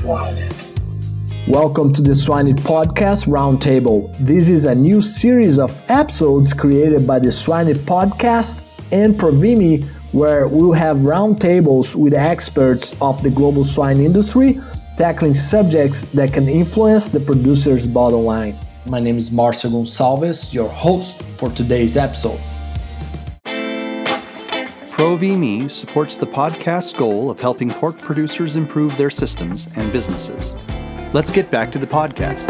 Swine.it. Welcome to the Swine.it Podcast Roundtable. This is a new series of episodes created by the Swine.it Podcast and Provimi, where we'll have roundtables with experts of the global swine industry, tackling subjects that can influence the producer's bottom line. My name is Marcio Gonçalves, your host for today's episode. Provimi supports the podcast's goal of helping pork producers improve their systems and businesses. Let's get back to the podcast.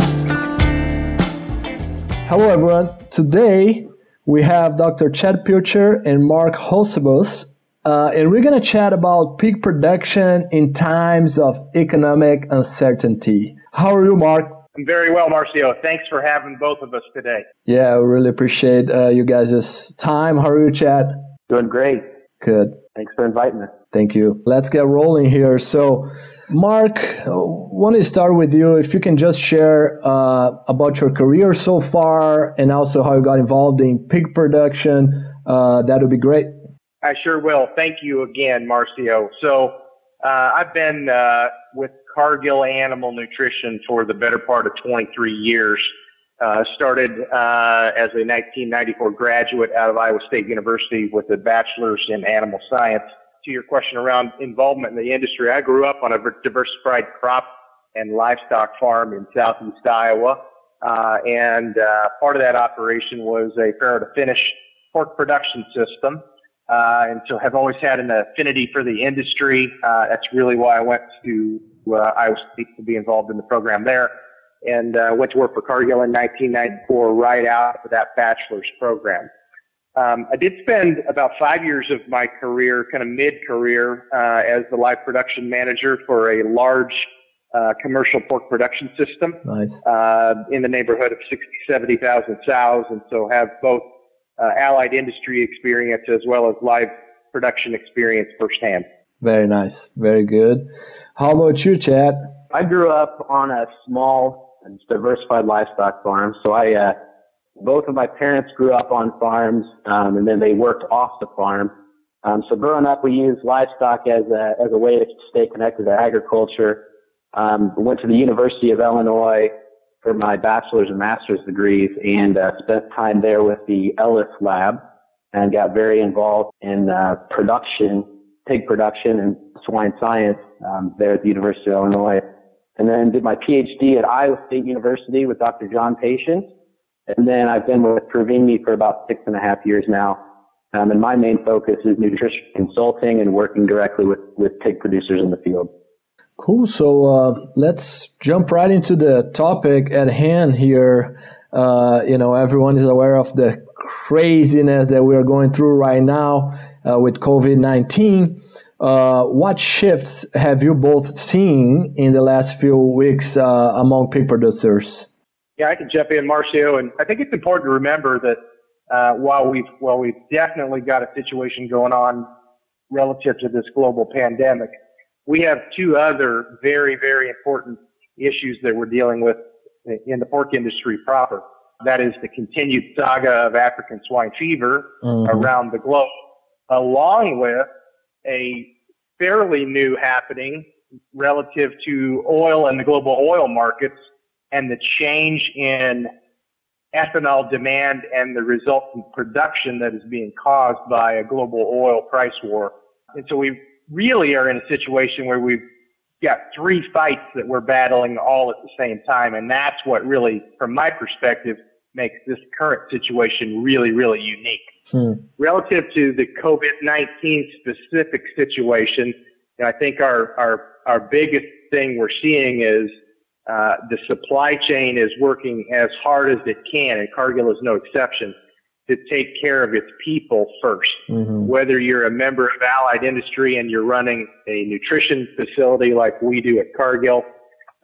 Hello, everyone. Today we have Dr. Chad Pilcher and Mark Hulsebus, uh, and we're going to chat about pig production in times of economic uncertainty. How are you, Mark? I'm very well, Marcio. Thanks for having both of us today. Yeah, we really appreciate uh, you guys' time. How are you, Chad? Doing great. Good. Thanks for inviting us. Thank you. Let's get rolling here. So, Mark, I want to start with you. If you can just share uh, about your career so far and also how you got involved in pig production, uh, that would be great. I sure will. Thank you again, Marcio. So, uh, I've been uh, with Cargill Animal Nutrition for the better part of 23 years. Uh, started uh, as a 1994 graduate out of Iowa State University with a bachelor's in animal science. To your question around involvement in the industry, I grew up on a diversified crop and livestock farm in southeast Iowa. Uh, and uh, part of that operation was a farrow to finish pork production system. Uh, and so have always had an affinity for the industry. Uh, that's really why I went to Iowa State to be involved in the program there and uh, went to work for Cargill in 1994 right out of that bachelor's program. Um, I did spend about five years of my career, kind of mid-career, uh, as the live production manager for a large uh, commercial pork production system. Nice. Uh, in the neighborhood of 60, 70,000 sows, and so have both uh, allied industry experience as well as live production experience firsthand. Very nice. Very good. How about you, Chad? I grew up on a small and diversified livestock farm. So I, uh, both of my parents grew up on farms, um, and then they worked off the farm. Um, so growing up, we used livestock as a, as a way to stay connected to agriculture. Um, went to the University of Illinois for my bachelor's and master's degrees and uh, spent time there with the Ellis lab and got very involved in uh, production, pig production and swine science um, there at the University of Illinois and then did my PhD at Iowa State University with Dr. John Patience. And then I've been with Provimi for about six and a half years now. Um, and my main focus is nutrition consulting and working directly with, with pig producers in the field. Cool. So uh, let's jump right into the topic at hand here. Uh, you know, everyone is aware of the craziness that we are going through right now uh, with COVID 19. Uh, what shifts have you both seen in the last few weeks uh, among pig producers? Yeah, I can jump in, Marcio, and I think it's important to remember that uh, while we've while we've definitely got a situation going on relative to this global pandemic, we have two other very very important issues that we're dealing with in the pork industry proper. That is the continued saga of African swine fever mm-hmm. around the globe, along with a fairly new happening relative to oil and the global oil markets and the change in ethanol demand and the resultant production that is being caused by a global oil price war. And so we really are in a situation where we've got three fights that we're battling all at the same time. And that's what really, from my perspective, makes this current situation really, really unique. Hmm. Relative to the COVID-19 specific situation, I think our, our, our biggest thing we're seeing is uh, the supply chain is working as hard as it can, and Cargill is no exception, to take care of its people 1st mm-hmm. Whether you're a member of Allied Industry and you're running a nutrition facility like we do at Cargill,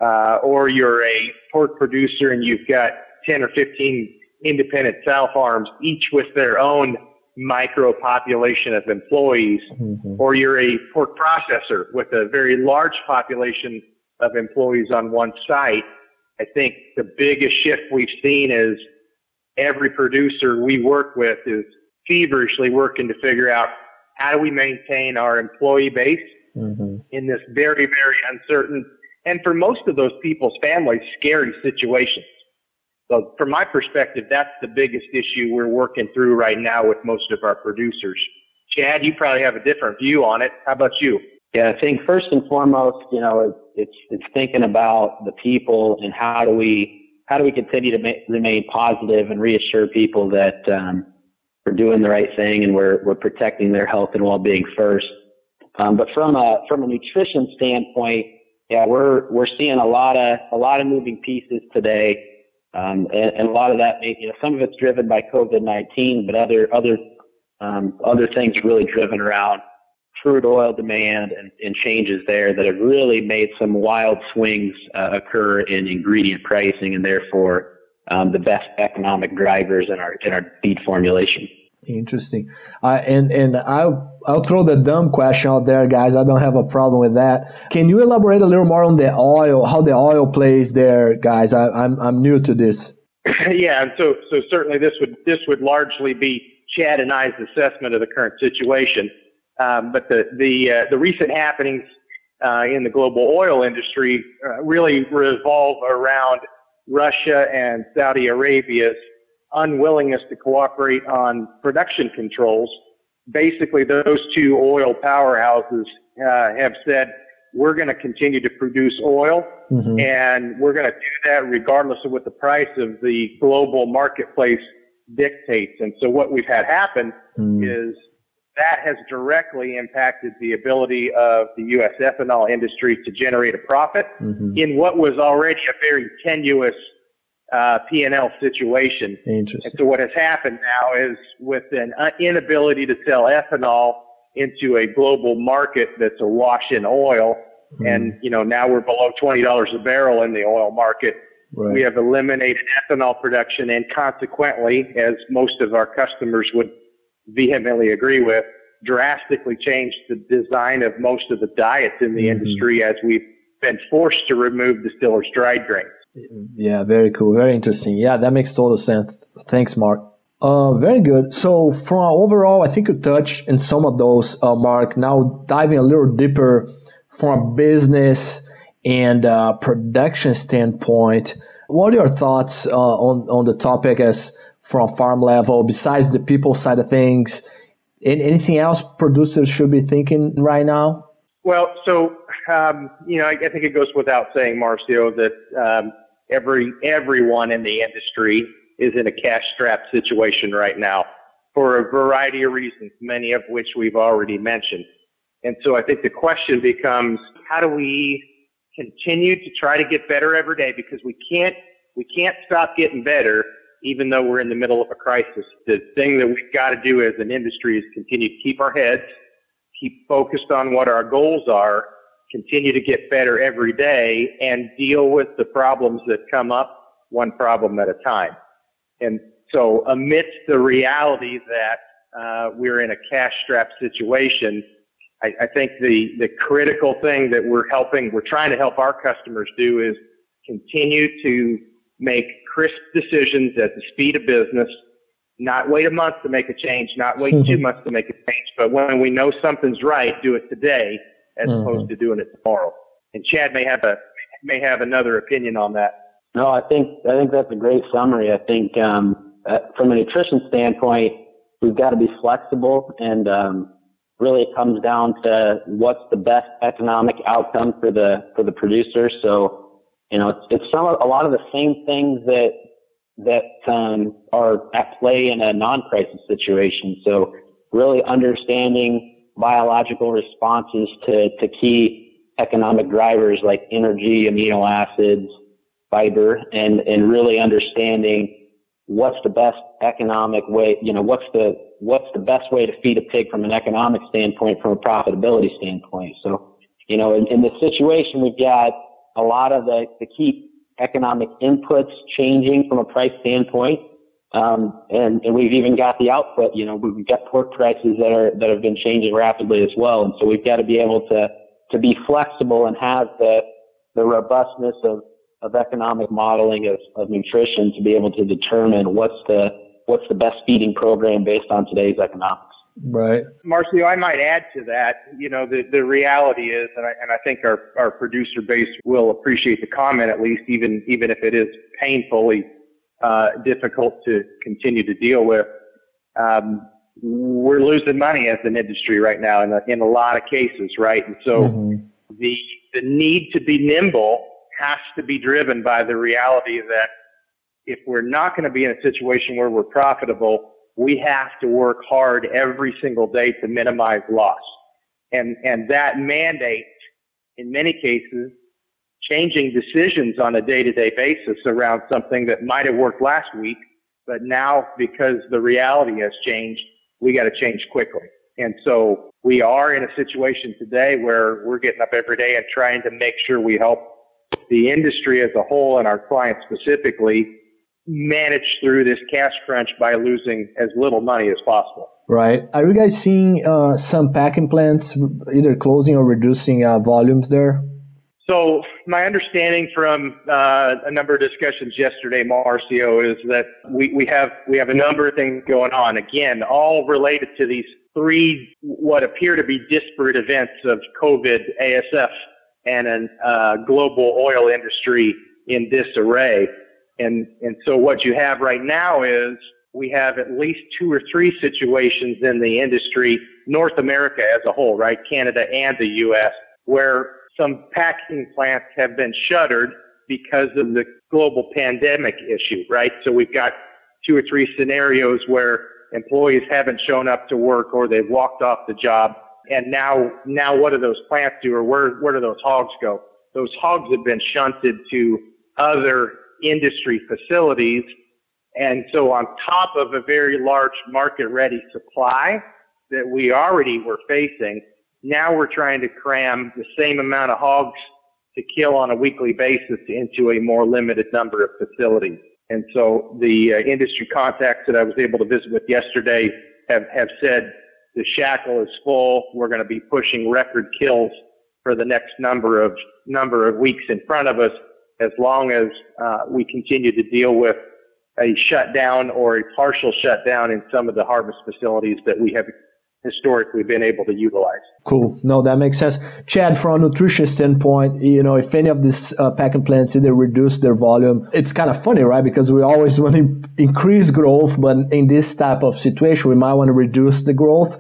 uh, or you're a pork producer and you've got 10 or 15 independent sow farms, each with their own micro population of employees, mm-hmm. or you're a pork processor with a very large population of employees on one site, I think the biggest shift we've seen is every producer we work with is feverishly working to figure out how do we maintain our employee base mm-hmm. in this very, very uncertain and for most of those people's families, scary situations. So from my perspective, that's the biggest issue we're working through right now with most of our producers. Chad, you probably have a different view on it. How about you? Yeah, I think first and foremost, you know, it's it's thinking about the people and how do we how do we continue to ma- remain positive and reassure people that um, we're doing the right thing and we're we're protecting their health and well-being first. Um, but from a from a nutrition standpoint, yeah, we're we're seeing a lot of a lot of moving pieces today, um, and, and, a lot of that, may, you know, some of it's driven by COVID-19, but other other um, other things really driven around crude oil demand and, and, changes there that have really made some wild swings uh, occur in ingredient pricing and therefore um, the best economic drivers in our in our feed formulation. Interesting. Uh, and and I'll I'll throw the dumb question out there, guys. I don't have a problem with that. Can you elaborate a little more on the oil, how the oil plays there, guys? I, I'm I'm new to this. yeah, and so so certainly this would this would largely be Chad and I's assessment of the current situation. Um, but the the uh, the recent happenings uh, in the global oil industry uh, really revolve around Russia and Saudi Arabia's unwillingness to cooperate on production controls. Basically, those two oil powerhouses uh, have said we're going to continue to produce oil, mm-hmm. and we're going to do that regardless of what the price of the global marketplace dictates. And so, what we've had happen mm. is that has directly impacted the ability of the U.S. ethanol industry to generate a profit mm-hmm. in what was already a very tenuous uh, P&L situation. Interesting. And so what has happened now is with an inability to sell ethanol into a global market that's awash in oil, mm. and you know now we're below twenty dollars a barrel in the oil market. Right. We have eliminated ethanol production, and consequently, as most of our customers would vehemently agree with, drastically changed the design of most of the diets in the mm-hmm. industry as we've been forced to remove distillers dried grains. Yeah, very cool. Very interesting. Yeah, that makes total sense. Thanks, Mark. Uh, very good. So from overall, I think you touched in some of those, uh, Mark. Now diving a little deeper from a business and uh, production standpoint, what are your thoughts uh, on on the topic as from farm level? Besides the people side of things, anything else producers should be thinking right now? Well, so um, you know, I, I, think it goes without saying, Marcio, that um, every everyone in the industry is in a cash strapped situation right now for a variety of reasons, many of which we've already mentioned. And so I think the question becomes, how do we continue to try to get better every day? Because we can't, we can't stop getting better even though we're in the middle of a crisis. The thing that we've got to do as an industry is continue to keep our heads, keep focused on what our goals are, continue to get better every day and deal with the problems that come up one problem at a time. And so amidst the reality that uh, we're in a cash strapped situation, I, I think the, the critical thing that we're helping, we're trying to help our customers do is continue to make crisp decisions at the speed of business, not wait a month to make a change, not wait two months to make a change, but when we know something's right, do it today as mm-hmm. opposed to doing it tomorrow. And Chad may have a may have another opinion on that. No, I think I think that's a great summary. I think um, uh, from a nutrition standpoint, we've got to be flexible, and um, really it comes down to what's the best economic outcome for the for the producer. So, you know, it's, it's some a lot of the same things that that um, are at play in a non-crisis situation. So, really understanding biological responses to, to key economic drivers like energy, amino acids, fiber, and, and really understanding what's the best economic way, you know, what's the, what's the best way to feed a pig from an economic standpoint, from a profitability standpoint. So, you know, in, in this situation, we've got a lot of the, the key economic inputs changing from a price standpoint. Um, and, and we've even got the output, you know, we've got pork prices that are, that have been changing rapidly as well. And so we've got to be able to, to be flexible and have the, the robustness of, of economic modeling of, of nutrition to be able to determine what's the, what's the best feeding program based on today's economics. Right. Marcio, I might add to that. You know, the, the reality is, and I, and I think our, our producer base will appreciate the comment at least, even, even if it is painfully uh, difficult to continue to deal with. Um, we're losing money as an industry right now in a, in a lot of cases, right? And so mm-hmm. the, the need to be nimble has to be driven by the reality that if we're not going to be in a situation where we're profitable, we have to work hard every single day to minimize loss. And, and that mandate, in many cases, changing decisions on a day-to-day basis around something that might have worked last week, but now because the reality has changed, we got to change quickly. And so we are in a situation today where we're getting up every day and trying to make sure we help the industry as a whole and our clients specifically manage through this cash crunch by losing as little money as possible. Right. Are you guys seeing uh, some packing plants either closing or reducing uh, volumes there? So my understanding from uh, a number of discussions yesterday, Marcio, is that we, we have we have a number of things going on. Again, all related to these three what appear to be disparate events of COVID, ASF, and a uh, global oil industry in disarray. And, and so what you have right now is we have at least two or three situations in the industry, North America as a whole, right? Canada and the U.S., where some packing plants have been shuttered because of the global pandemic issue, right? So we've got two or three scenarios where employees haven't shown up to work or they've walked off the job. And now, now what do those plants do or where, where do those hogs go? Those hogs have been shunted to other industry facilities. And so on top of a very large market ready supply that we already were facing, now we're trying to cram the same amount of hogs to kill on a weekly basis into a more limited number of facilities. And so the uh, industry contacts that I was able to visit with yesterday have, have said the shackle is full. We're going to be pushing record kills for the next number of number of weeks in front of us as long as uh, we continue to deal with a shutdown or a partial shutdown in some of the harvest facilities that we have historically been able to utilize. Cool. No, that makes sense. Chad, from a nutrition standpoint, you know, if any of these uh, packing plants either reduce their volume, it's kind of funny, right? Because we always want to increase growth, but in this type of situation, we might want to reduce the growth.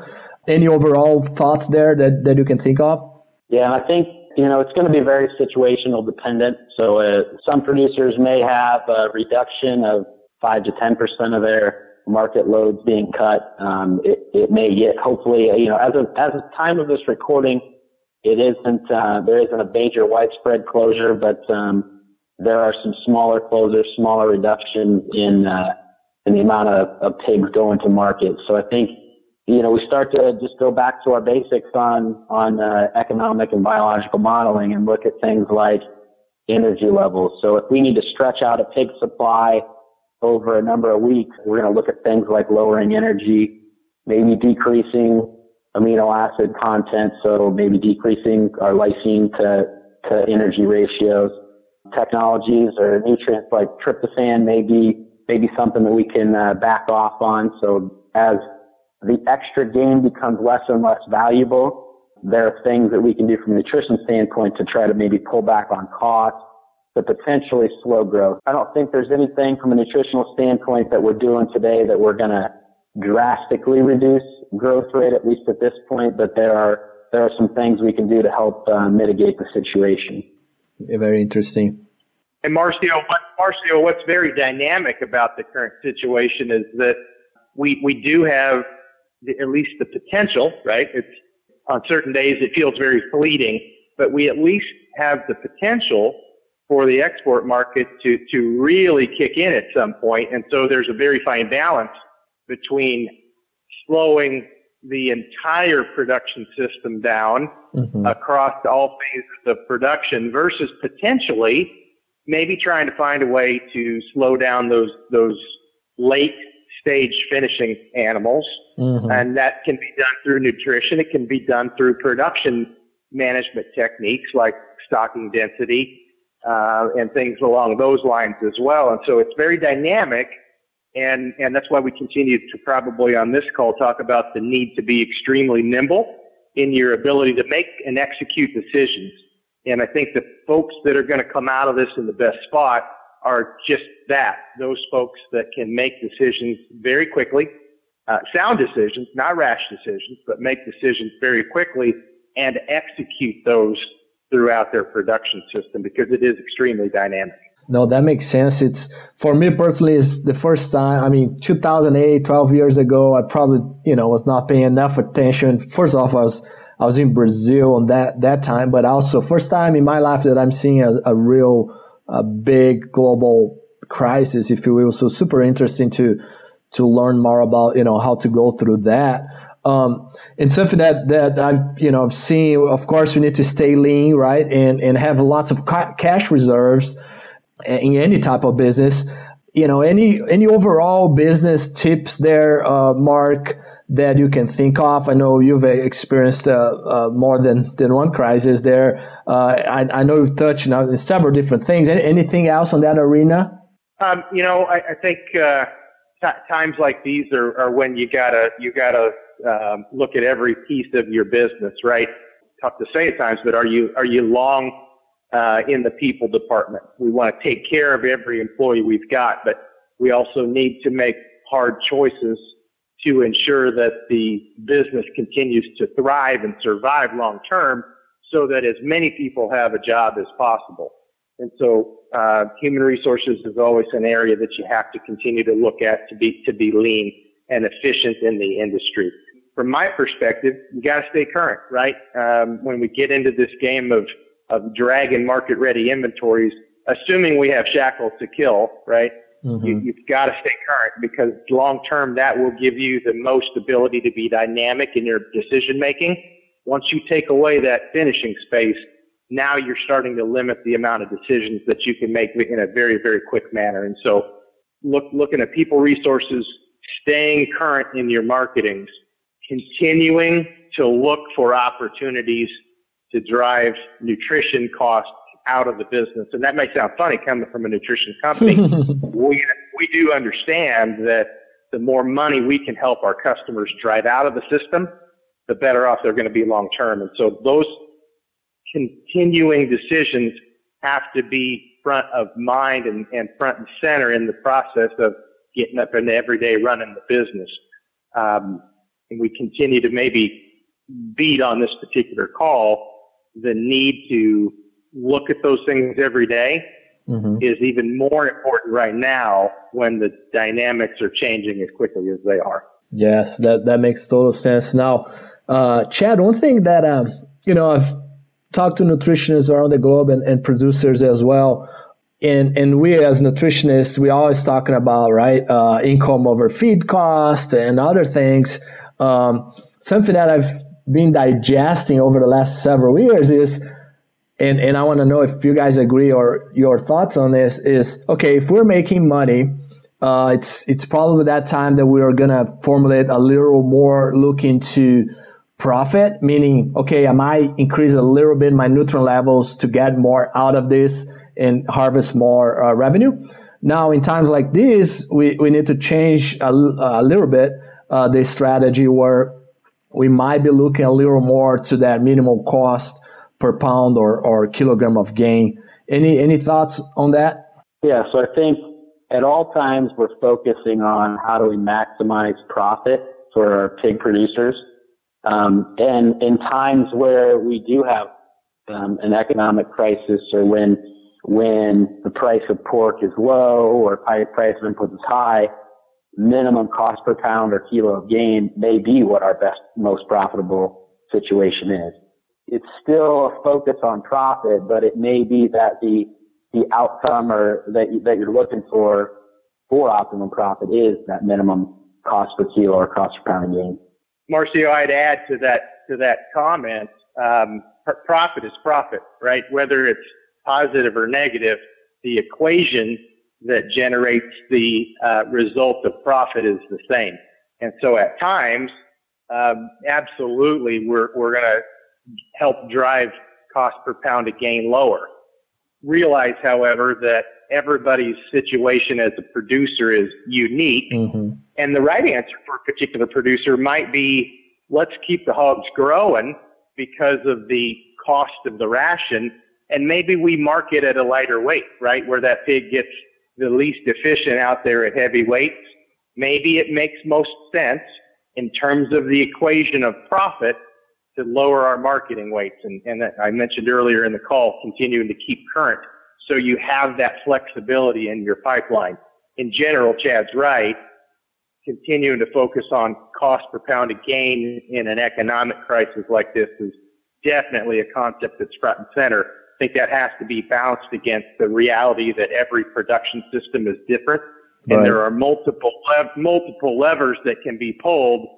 Any overall thoughts there that, that you can think of? Yeah, I think you know, it's going to be very situational dependent. So uh, some producers may have a reduction of five to ten percent of their market loads being cut. Um, it, it may get hopefully, you know, as of as of time of this recording, it isn't uh, there isn't a major widespread closure, but um, there are some smaller closures, smaller reduction in uh, in the amount of, of pigs going to market. So I think you know, we start to just go back to our basics on on uh, economic and biological modeling and look at things like energy levels. So if we need to stretch out a pig supply over a number of weeks, we're going to look at things like lowering energy, maybe decreasing amino acid content, so maybe decreasing our lysine to, to energy ratios. Technologies or nutrients like tryptophan may be, may be something that we can uh, back off on. So as the extra gain becomes less and less valuable. There are things that we can do from a nutrition standpoint to try to maybe pull back on costs to potentially slow growth. I don't think there's anything from a nutritional standpoint that we're doing today that we're going to drastically reduce growth rate, at least at this point, but there are there are some things we can do to help uh, mitigate the situation. Yeah, very interesting. And Marcio, what, Marcio, what's very dynamic about the current situation is that we we do have the, at least the potential, right? It's on certain days it feels very fleeting, but we at least have the potential for the export market to, to really kick in at some point. And so there's a very fine balance between slowing the entire production system down mm-hmm. across all phases of production versus potentially maybe trying to find a way to slow down those, those late stage finishing animals. Mm-hmm. And that can be done through nutrition. It can be done through production management techniques like stocking density uh, and things along those lines as well. And so it's very dynamic. And, and that's why we continue to probably on this call talk about the need to be extremely nimble in your ability to make and execute decisions. And I think the folks that are going to come out of this in the best spot are just that, those folks that can make decisions very quickly, uh, sound decisions, not rash decisions, but make decisions very quickly and execute those throughout their production system because it is extremely dynamic. No, that makes sense. It's for me personally, it's the first time. I mean, 2008, 12 years ago, I probably, you know, was not paying enough attention. First off, I was, I was in Brazil on that, that time, but also first time in my life that I'm seeing a, a real, a big global crisis, if you will. So super interesting to, to learn more about, you know, how to go through that. Um, and something that, that I've, you know, seen, of course, we need to stay lean, right? And, and have lots of ca- cash reserves in any type of business. You know, any, any overall business tips there, uh, Mark, that you can think of? I know you've experienced uh, uh, more than, than one crisis there. Uh, I, I know you've touched on several different things. Any, anything else on that arena? Um, you know, I, I think uh, t- times like these are, are when you gotta you gotta um, look at every piece of your business, right? Tough to say at times, but are you are you long uh, in the people department? We want to take care of every employee we've got, but we also need to make hard choices to ensure that the business continues to thrive and survive long term, so that as many people have a job as possible. And so, uh, human resources is always an area that you have to continue to look at to be to be lean and efficient in the industry from my perspective, you got to stay current, right? Um, when we get into this game of, of dragging market ready inventories, assuming we have shackles to kill, right? Mm-hmm. You, you've got to stay current because long term that will give you the most ability to be dynamic in your decision making. Once you take away that finishing space, now you're starting to limit the amount of decisions that you can make in a very, very quick manner. And so look, looking at people resources, staying current in your marketings, continuing to look for opportunities to drive nutrition costs out of the business. And that may sound funny coming from a nutrition company. we, we do understand that the more money we can help our customers drive out of the system, the better off they're going to be long term. And so those continuing decisions have to be front of mind and, and front and center in the process of getting up and every day running the business. Um, and we continue to maybe beat on this particular call, the need to look at those things every day mm-hmm. is even more important right now when the dynamics are changing as quickly as they are. Yes, that, that makes total sense. Now, uh, Chad, one thing that, um, you know, I've talked to nutritionists around the globe and, and producers as well and and we as nutritionists we always talking about right uh, income over feed cost and other things um, something that I've been digesting over the last several years is, and, and I want to know if you guys agree or your thoughts on this is, okay, if we're making money, uh, it's, it's probably that time that we are to formulate a little more look into profit, meaning, okay, I might increase a little bit my nutrient levels to get more out of this and harvest more uh, revenue. Now, in times like this, we, we need to change a, a little bit uh, the strategy where we might be looking a little more to that minimal cost per pound or, or kilogram of gain. Any any thoughts on that? Yeah, so I think at all times we're focusing on how do we maximize profit for our pig producers. Um, and in times where we do have um, an economic crisis or when when the price of pork is low or price of inputs is high, minimum cost per pound or kilo of gain may be what our best, most profitable situation is. It's still a focus on profit, but it may be that the, the outcome or that, you, that you're looking for for optimum profit is that minimum cost per kilo or cost per pound gain. Marcio, I'd add to that, to that comment, um, profit is profit, right? Whether it's positive or negative, the equation that generates the uh, result of profit is the same. And so at times, um, absolutely, we're, we're going to help drive cost per pound to gain lower. Realize, however, that everybody's situation as a producer is unique. Mm-hmm. And the right answer for a particular producer might be let's keep the hogs growing because of the cost of the ration. And maybe we market at a lighter weight, right? Where that pig gets the least efficient out there at heavy weights. Maybe it makes most sense in terms of the equation of profit to lower our marketing weights. And, and I mentioned earlier in the call, continuing to keep current. So you have that flexibility in your pipeline. In general, Chad's right. Continuing to focus on cost per pound of gain in an economic crisis like this is definitely a concept that's front and center. I think that has to be balanced against the reality that every production system is different. And right. there are multiple, multiple levers that can be pulled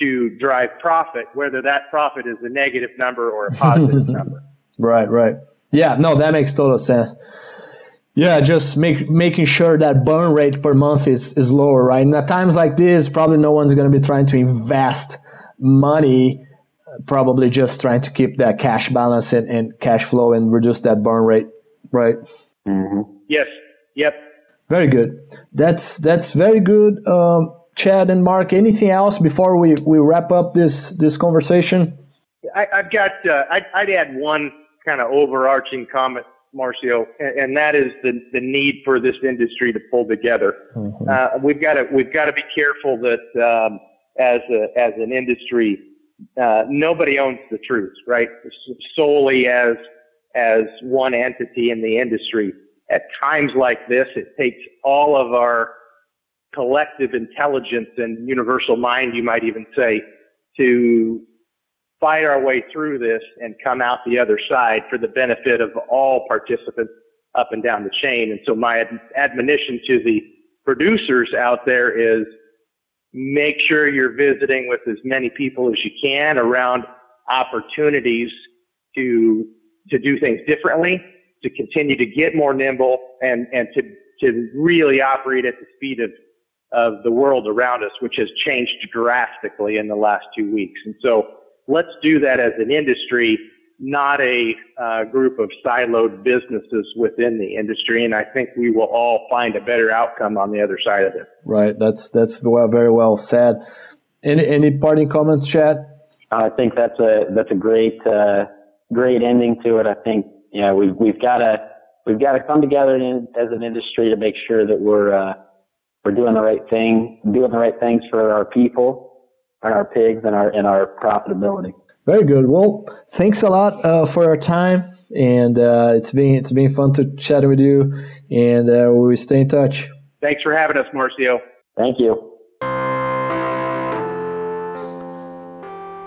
to drive profit, whether that profit is a negative number or a positive number. Right, right. Yeah, no, that makes total sense. Yeah, just make, making sure that burn rate per month is, is lower, right? And at times like this, probably no one's going to be trying to invest money, probably just trying to keep that cash balance and, and cash flow and reduce that burn rate, right? Mm-hmm. Yes. Yep. Very good. That's that's very good. Um, Chad and Mark, anything else before we, we wrap up this this conversation? I, have got. Uh, I'd, I'd, add one kind of overarching comment, Marcio, and, and, that is the the need for this industry to pull together. Mm-hmm. Uh, we've got to we've got to be careful that um, as a, as an industry, uh, nobody owns the truth, right? Solely as as one entity in the industry. At times like this, it takes all of our collective intelligence and universal mind, you might even say, to fight our way through this and come out the other side for the benefit of all participants up and down the chain. And so my ad- admonition to the producers out there is make sure you're visiting with as many people as you can around opportunities to to do things differently, to continue to get more nimble and, and to, to really operate at the speed of of the world around us, which has changed drastically in the last two weeks. And so let's do that as an industry, not a uh, group of siloed businesses within the industry. And I think we will all find a better outcome on the other side of it. Right. That's that's well, very well said. Any any parting comments, Chad? I think that's a that's a great uh, great ending to it. I think you know we've we've got to we've got to come together in, as an industry to make sure that we're uh, we're doing the right thing, doing the right things for our people and our pigs and our and our profitability. Very good. Well, thanks a lot uh, for your time, and uh, it's been it's been fun to chat with you, and uh, we stay in touch. Thanks for having us, Marcio. Thank you.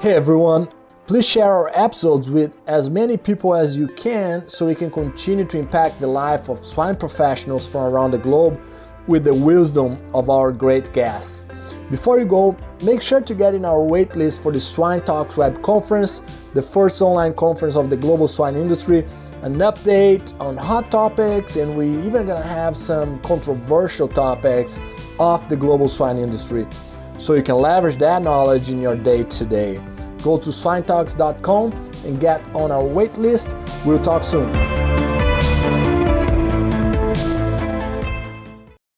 Hey everyone. Please share our episodes with as many people as you can so we can continue to impact the life of swine professionals from around the globe with the wisdom of our great guests. Before you go, make sure to get in our waitlist for the Swine Talks Web Conference, the first online conference of the global swine industry, an update on hot topics, and we even gonna have some controversial topics of the global swine industry. So you can leverage that knowledge in your day to day. Go to swinetalks.com and get on our waitlist. We'll talk soon.